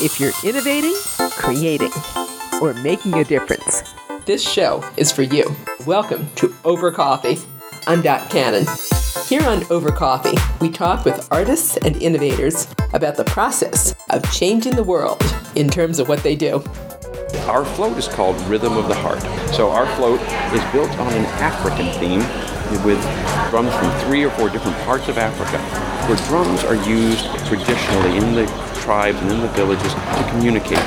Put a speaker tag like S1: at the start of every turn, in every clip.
S1: If you're innovating, creating, or making a difference, this show is for you. Welcome to Over Coffee. I'm Dot Cannon. Here on Over Coffee, we talk with artists and innovators about the process of changing the world in terms of what they do.
S2: Our float is called Rhythm of the Heart. So our float is built on an African theme with drums from three or four different parts of Africa, where drums are used traditionally in the tribes and in the villages to communicate.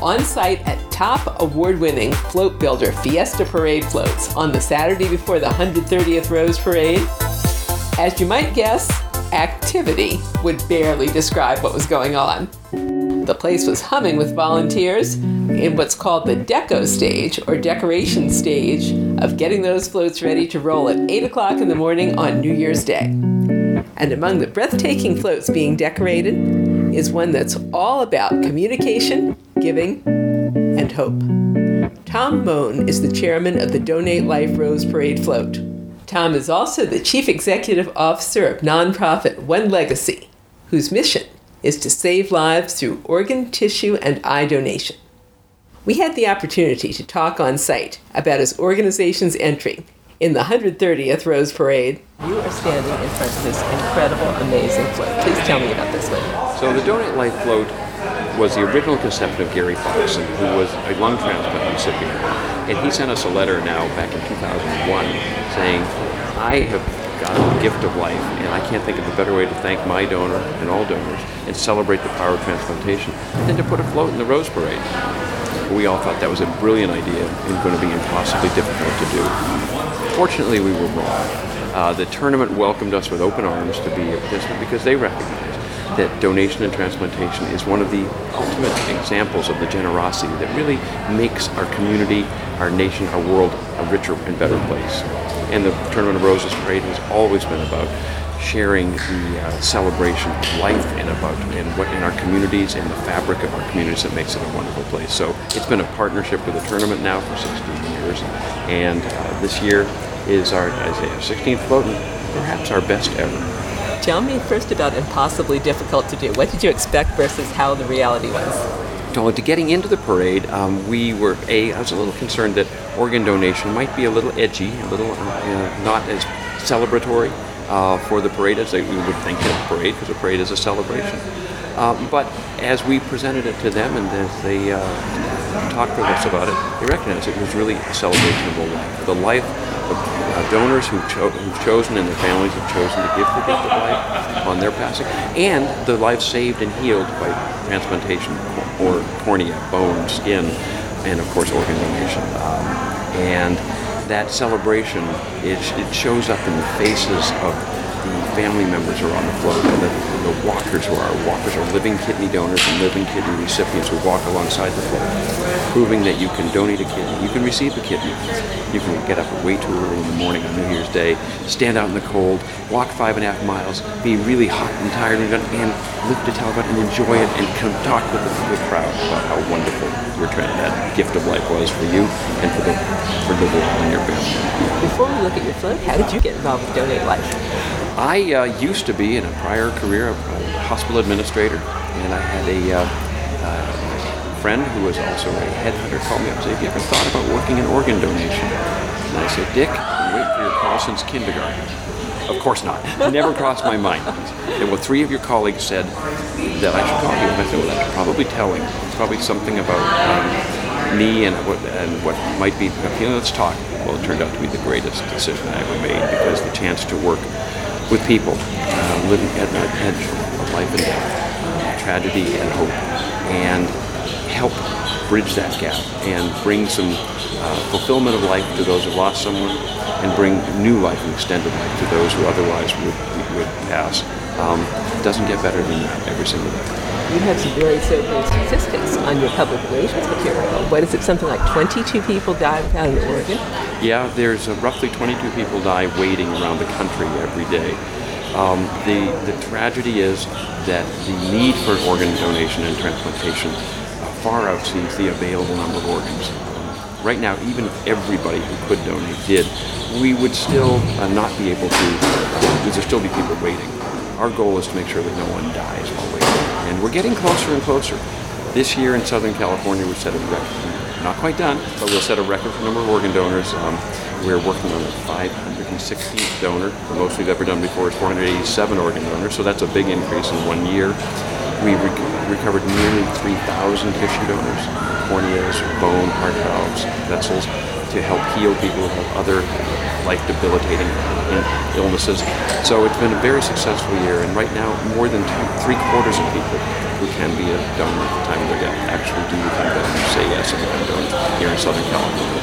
S1: On site at top award winning float builder Fiesta Parade floats on the Saturday before the 130th Rose Parade, as you might guess, activity would barely describe what was going on. The place was humming with volunteers in what's called the deco stage or decoration stage of getting those floats ready to roll at 8 o'clock in the morning on New Year's Day. And among the breathtaking floats being decorated is one that's all about communication, giving, and hope. Tom Mone is the chairman of the Donate Life Rose Parade float. Tom is also the chief executive officer of nonprofit One Legacy, whose mission is to save lives through organ, tissue, and eye donation. We had the opportunity to talk on site about his organization's entry in the 130th Rose Parade. You are standing in front of this incredible, amazing float. Please tell me about this float.
S2: So the Donate Life float was the original conception of Gary Foxen, who was a lung transplant recipient. And he sent us a letter now back in 2001 saying, I have got the gift of life, and I can't think of a better way to thank my donor and all donors and celebrate the power of transplantation than to put a float in the Rose Parade. We all thought that was a brilliant idea and going to be impossibly difficult to do. Fortunately, we were wrong. Uh, the tournament welcomed us with open arms to be a participant because they recognize that donation and transplantation is one of the ultimate examples of the generosity that really makes our community, our nation, our world a richer and better place. And the Tournament of Roses Parade has always been about sharing the uh, celebration of life and about and what in our communities and the fabric of our communities that makes it a wonderful place. So it's been a partnership with the tournament now for 16 years, and uh, this year is our, Isaiah 16th float and perhaps our best ever.
S1: Tell me first about impossibly difficult to do. What did you expect versus how the reality was?
S2: So, to getting into the parade, um, we were a. I was a little concerned that organ donation might be a little edgy, a little uh, not as celebratory uh, for the parade as they, we would think of a parade, because a parade is a celebration. Um, but as we presented it to them and as they uh, talked with us about it, they recognized it was really a celebration of the life. The life uh, donors who've, cho- who've, chosen and their families have chosen to give the gift of life on their passing, and the life saved and healed by transplantation or cornea, bone, skin, and of course organ donation. Um, and that celebration, it, it shows up in the faces of the family members who are on the float, and the, the walkers who are walkers are living kidney donors and living kidney recipients who walk alongside the float, proving that you can donate a kidney, you can receive a kidney, you can get up way too early in the morning on New Year's Day, stand out in the cold, walk five and a half miles, be really hot and tired, and, and lift a telephone and enjoy it, and come talk with the, the crowd about how wonderful your that gift of life was for you and for the for the world and your family.
S1: Before we look at your float, how did you get involved with Donate Life?
S2: I uh, used to be in a prior career a, a hospital administrator, and I had a uh, uh, friend who was also a headhunter called me up and say, "Have you ever thought about working in organ donation?" And I said, "Dick, I've waiting for your call since kindergarten." Of course not. Never crossed my mind. And well, three of your colleagues said that I should call you. And I said, well, that's probably telling. It's probably something about um, me and what, and what might be, know, let's talk. Well, it turned out to be the greatest decision I ever made because the chance to work with people uh, living at the edge of life and death, tragedy and hope, and bridge that gap and bring some uh, fulfillment of life to those who lost someone and bring new life and extended life to those who otherwise would, would pass. Um, it doesn't get better than that every single day.
S1: You have some very sobering statistics on your public relations material. What is it, something like 22 people die without an organ?
S2: Yeah, there's uh, roughly 22 people die waiting around the country every day. Um, the, the tragedy is that the need for organ donation and transplantation far exceeds the available number of organs. Right now, even if everybody who could donate did, we would still uh, not be able to, uh, there still be people waiting. our goal is to make sure that no one dies while waiting. And we're getting closer and closer. This year in Southern California, we set a record. Not quite done, but we'll set a record for number of organ donors. Um, we're working on the 516th donor. The most we've ever done before is 487 organ donors, so that's a big increase in one year. We rec- recovered nearly 3,000 tissue donors, corneas, bone, heart valves, vessels, to help heal people who have other life debilitating illnesses. So it's been a very successful year, and right now, more than two, three quarters of people who can be a donor at the time of their death actually do become donors, say yes and become donors here in Southern California.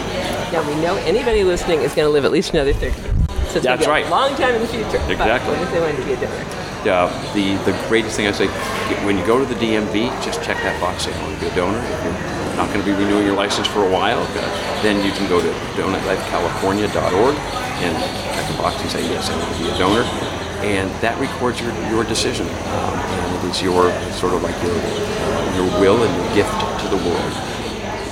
S1: Now we know anybody listening is going to live at least another 30 years. So it's
S2: That's right.
S1: a long time in the future. But
S2: Exactly.
S1: what if they wanted to be a donor?
S2: Uh, the the greatest thing I say when you go to the DMV, just check that box. Say, I want to be a donor. If you're not going to be renewing your license for a while, uh, then you can go to donatelifecalifornia.org and check the box and say, yes, I want to be a donor. And that records your, your decision. Um, and it is your sort of like your, uh, your will and your gift to the world.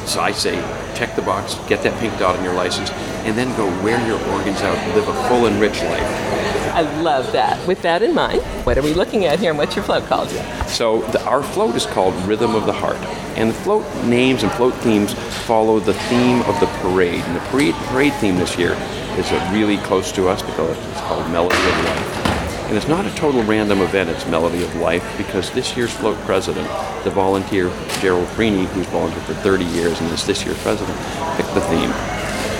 S2: So I say, check the box, get that pink dot on your license, and then go wear your organs out, live a full and rich life.
S1: I love that. With that in mind, what are we looking at here and what's your float called?
S2: So the, our float is called Rhythm of the Heart, and the float names and float themes follow the theme of the parade. And the parade, parade theme this year is really close to us because it's called Melody of Life. And it's not a total random event, it's Melody of Life, because this year's float president, the volunteer Gerald Freeny, who's volunteered for 30 years and is this year's president, picked the theme.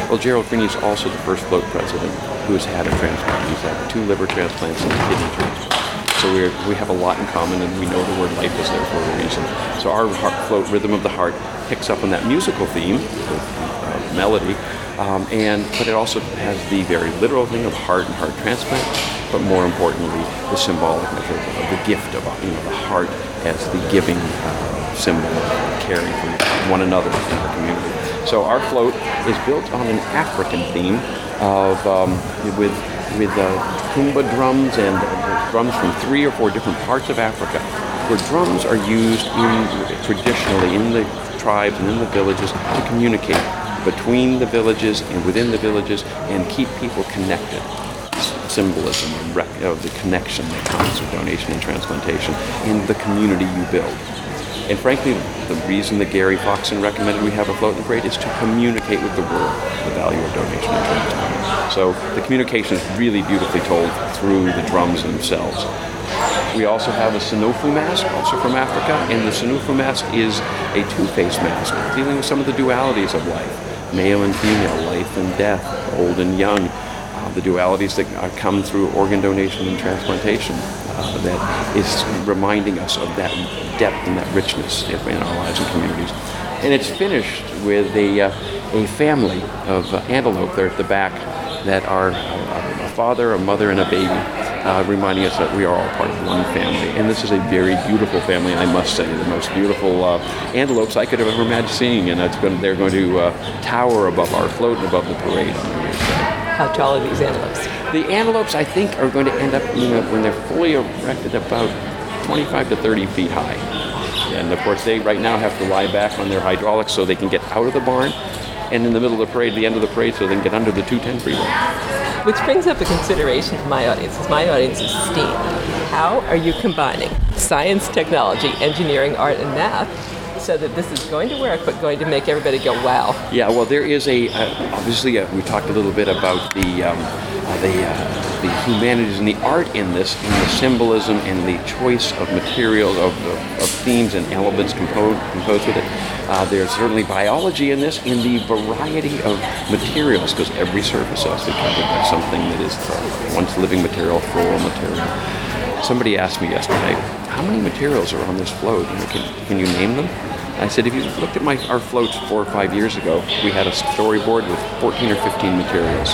S2: Well, Gerald Freeny is also the first float president who has had a transplant. He's had two liver transplants and a kidney transplant. So we're, we have a lot in common, and we know the word life is there for a reason. So our heart float, Rhythm of the Heart, picks up on that musical theme, with, uh, melody, um, and but it also has the very literal thing of heart and heart transplant, but more importantly, the symbolic measure of the gift of you know the heart as the giving uh, symbol of caring for one another in our community. So our float is built on an African theme of um, with with uh, tumba drums and uh, drums from three or four different parts of Africa, where drums are used in, traditionally in the tribes and in the villages to communicate between the villages and within the villages and keep people connected. Symbolism of the connection that comes with donation and transplantation in the community you build. And frankly, the reason that Gary Foxen recommended we have a float the parade is to communicate with the world the value of donation and transplant. So the communication is really beautifully told through the drums themselves. We also have a Senufo mask, also from Africa, and the Senufo mask is a two-faced mask, dealing with some of the dualities of life, male and female, life and death, old and young, uh, the dualities that uh, come through organ donation and transplantation. Uh, that is reminding us of that depth and that richness in our lives and communities. And it's finished with a, uh, a family of uh, antelope there at the back that are a, a father, a mother, and a baby, uh, reminding us that we are all part of one family. And this is a very beautiful family, I must say, the most beautiful uh, antelopes I could have ever imagined seeing. And going, they're going to uh, tower above our float and above the parade.
S1: How tall are these antelopes?
S2: The antelopes, I think, are going to end up, you when they're fully erected, about 25 to 30 feet high. And of course, they right now have to lie back on their hydraulics so they can get out of the barn, and in the middle of the parade, the end of the parade, so they can get under the 210 freeway.
S1: Which brings up a consideration for my audience, as my audience is STEAM. How are you combining science, technology, engineering, art, and math so that this is going to work, but going to make everybody go, wow?
S2: Yeah, well, there is a uh, obviously uh, we talked a little bit about the um, uh, the the humanities and the art in this, and the symbolism and the choice of materials of, of, of themes and elements composed composed with it. Uh, there's certainly biology in this, in the variety of materials, because every surface to be covered by something that is uh, once living material, floral material. Somebody asked me yesterday, how many materials are on this float? You know, can, can you name them? I said, if you looked at my, our floats four or five years ago, we had a storyboard with 14 or 15 materials.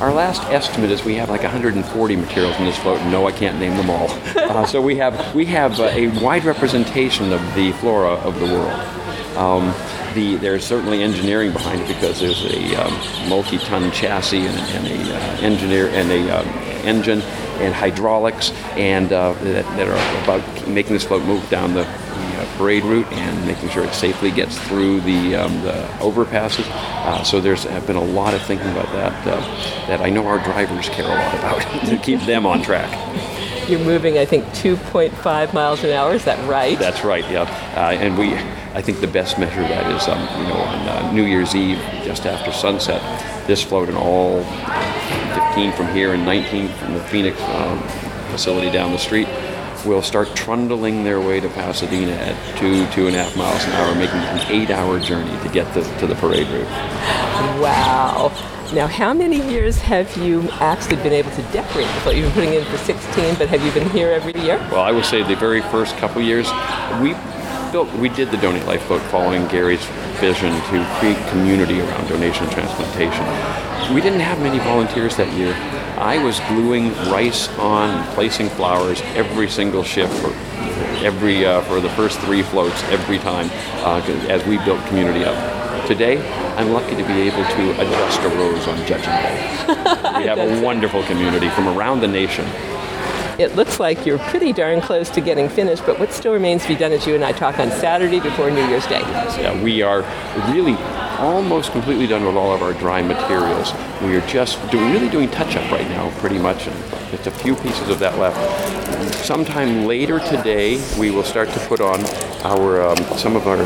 S2: Our last estimate is we have like 140 materials in this float. No, I can't name them all. Uh, so we have we have uh, a wide representation of the flora of the world. Um, the, there's certainly engineering behind it because there's a um, multi-ton chassis and, and a uh, engineer and a um, engine and hydraulics and uh, that, that are about making this float move down the, parade route and making sure it safely gets through the, um, the overpasses. Uh, so there's been a lot of thinking about that uh, that I know our drivers care a lot about to keep them on track.
S1: You're moving, I think, 2.5 miles an hour. Is that right?
S2: That's right. Yeah, uh, and we, I think the best measure of that is, um, you know, on uh, New Year's Eve, just after sunset, this float and all 15 from here and 19 from the Phoenix um, facility down the street will start trundling their way to Pasadena at two, two and a half miles an hour, making an eight-hour journey to get to, to the parade route.
S1: Wow. Now, how many years have you actually been able to decorate the float? You've been putting in for 16, but have you been here every year?
S2: Well, I would say the very first couple years, we built, we did the Donate Life Float following Gary's vision to create community around donation and transplantation. We didn't have many volunteers that year. I was gluing rice on and placing flowers every single shift for every uh, for the first three floats every time uh, as we built community up. Today, I'm lucky to be able to adjust a rose on Judging Day. we have a wonderful community from around the nation.
S1: It looks like you're pretty darn close to getting finished, but what still remains to be done as you and I talk on Saturday before New Year's Day?
S2: Yeah, we are really almost completely done with all of our dry materials. We are just doing, really doing touch-up right now, pretty much, and just a few pieces of that left. Sometime later today, we will start to put on our um, some of our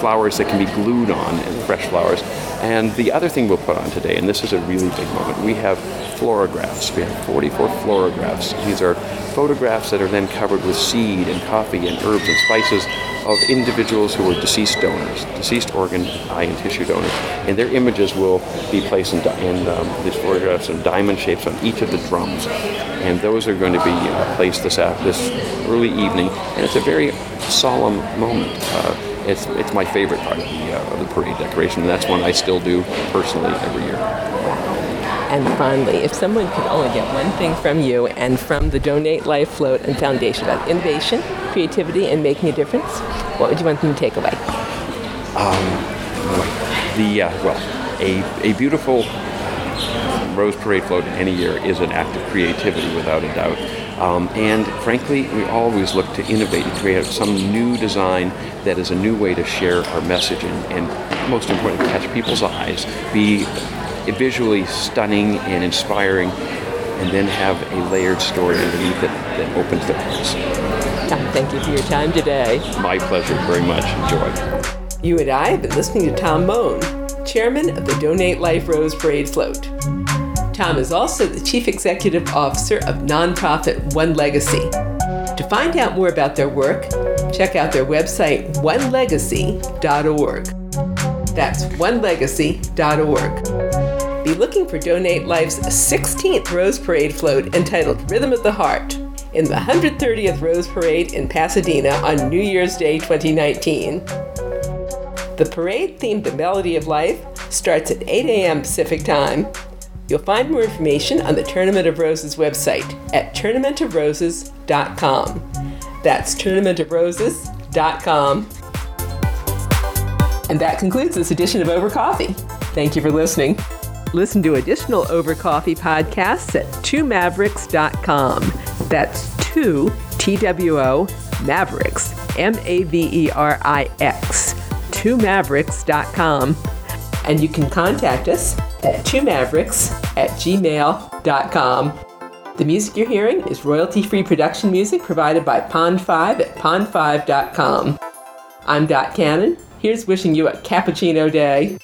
S2: flowers that can be glued on, and fresh flowers. And the other thing we'll put on today, and this is a really big moment, we have floragraphs. We have 44 floragraphs. These are photographs that are then covered with seed and coffee and herbs and spices of individuals who were deceased donors, deceased organ, eye, and tissue donors. And their images will be placed in, in um, these photographs in diamond shapes on each of the drums. And those are going to be uh, placed this, this early evening. And it's a very solemn moment. Uh, it's, it's my favorite part of the, uh, of the parade decoration, and that's one I still do personally every year.
S1: And finally, if someone could only get one thing from you and from the Donate Life Float and Foundation about innovation, creativity, and making a difference, what would you want them to take away?
S2: Um, the uh, well, a, a beautiful Rose Parade float in any year is an act of creativity without a doubt. Um, and frankly, we always look to innovate and create some new design that is a new way to share our message and, and most importantly, catch people's eyes, be visually stunning and inspiring, and then have a layered story underneath it that opens the hearts.
S1: Tom, thank you for your time today.
S2: My pleasure, very much. Enjoy.
S1: You and I have been listening to Tom Mone, chairman of the Donate Life Rose Parade Float. Tom is also the Chief Executive Officer of nonprofit One Legacy. To find out more about their work, check out their website, onelegacy.org. That's onelegacy.org. Be looking for Donate Life's 16th Rose Parade float entitled Rhythm of the Heart in the 130th Rose Parade in Pasadena on New Year's Day 2019. The parade themed The Melody of Life starts at 8 a.m. Pacific Time You'll find more information on the Tournament of Roses website at tournamentofroses.com. That's tournamentofroses.com. And that concludes this edition of Over Coffee. Thank you for listening. Listen to additional Over Coffee podcasts at twomaverix.com. That's two, T W O, Mavericks, M A V E R I X, twomaverix.com. And you can contact us at twomavericks at gmail.com. The music you're hearing is royalty free production music provided by Pond5 at pond5.com. I'm Dot Cannon. Here's wishing you a cappuccino day.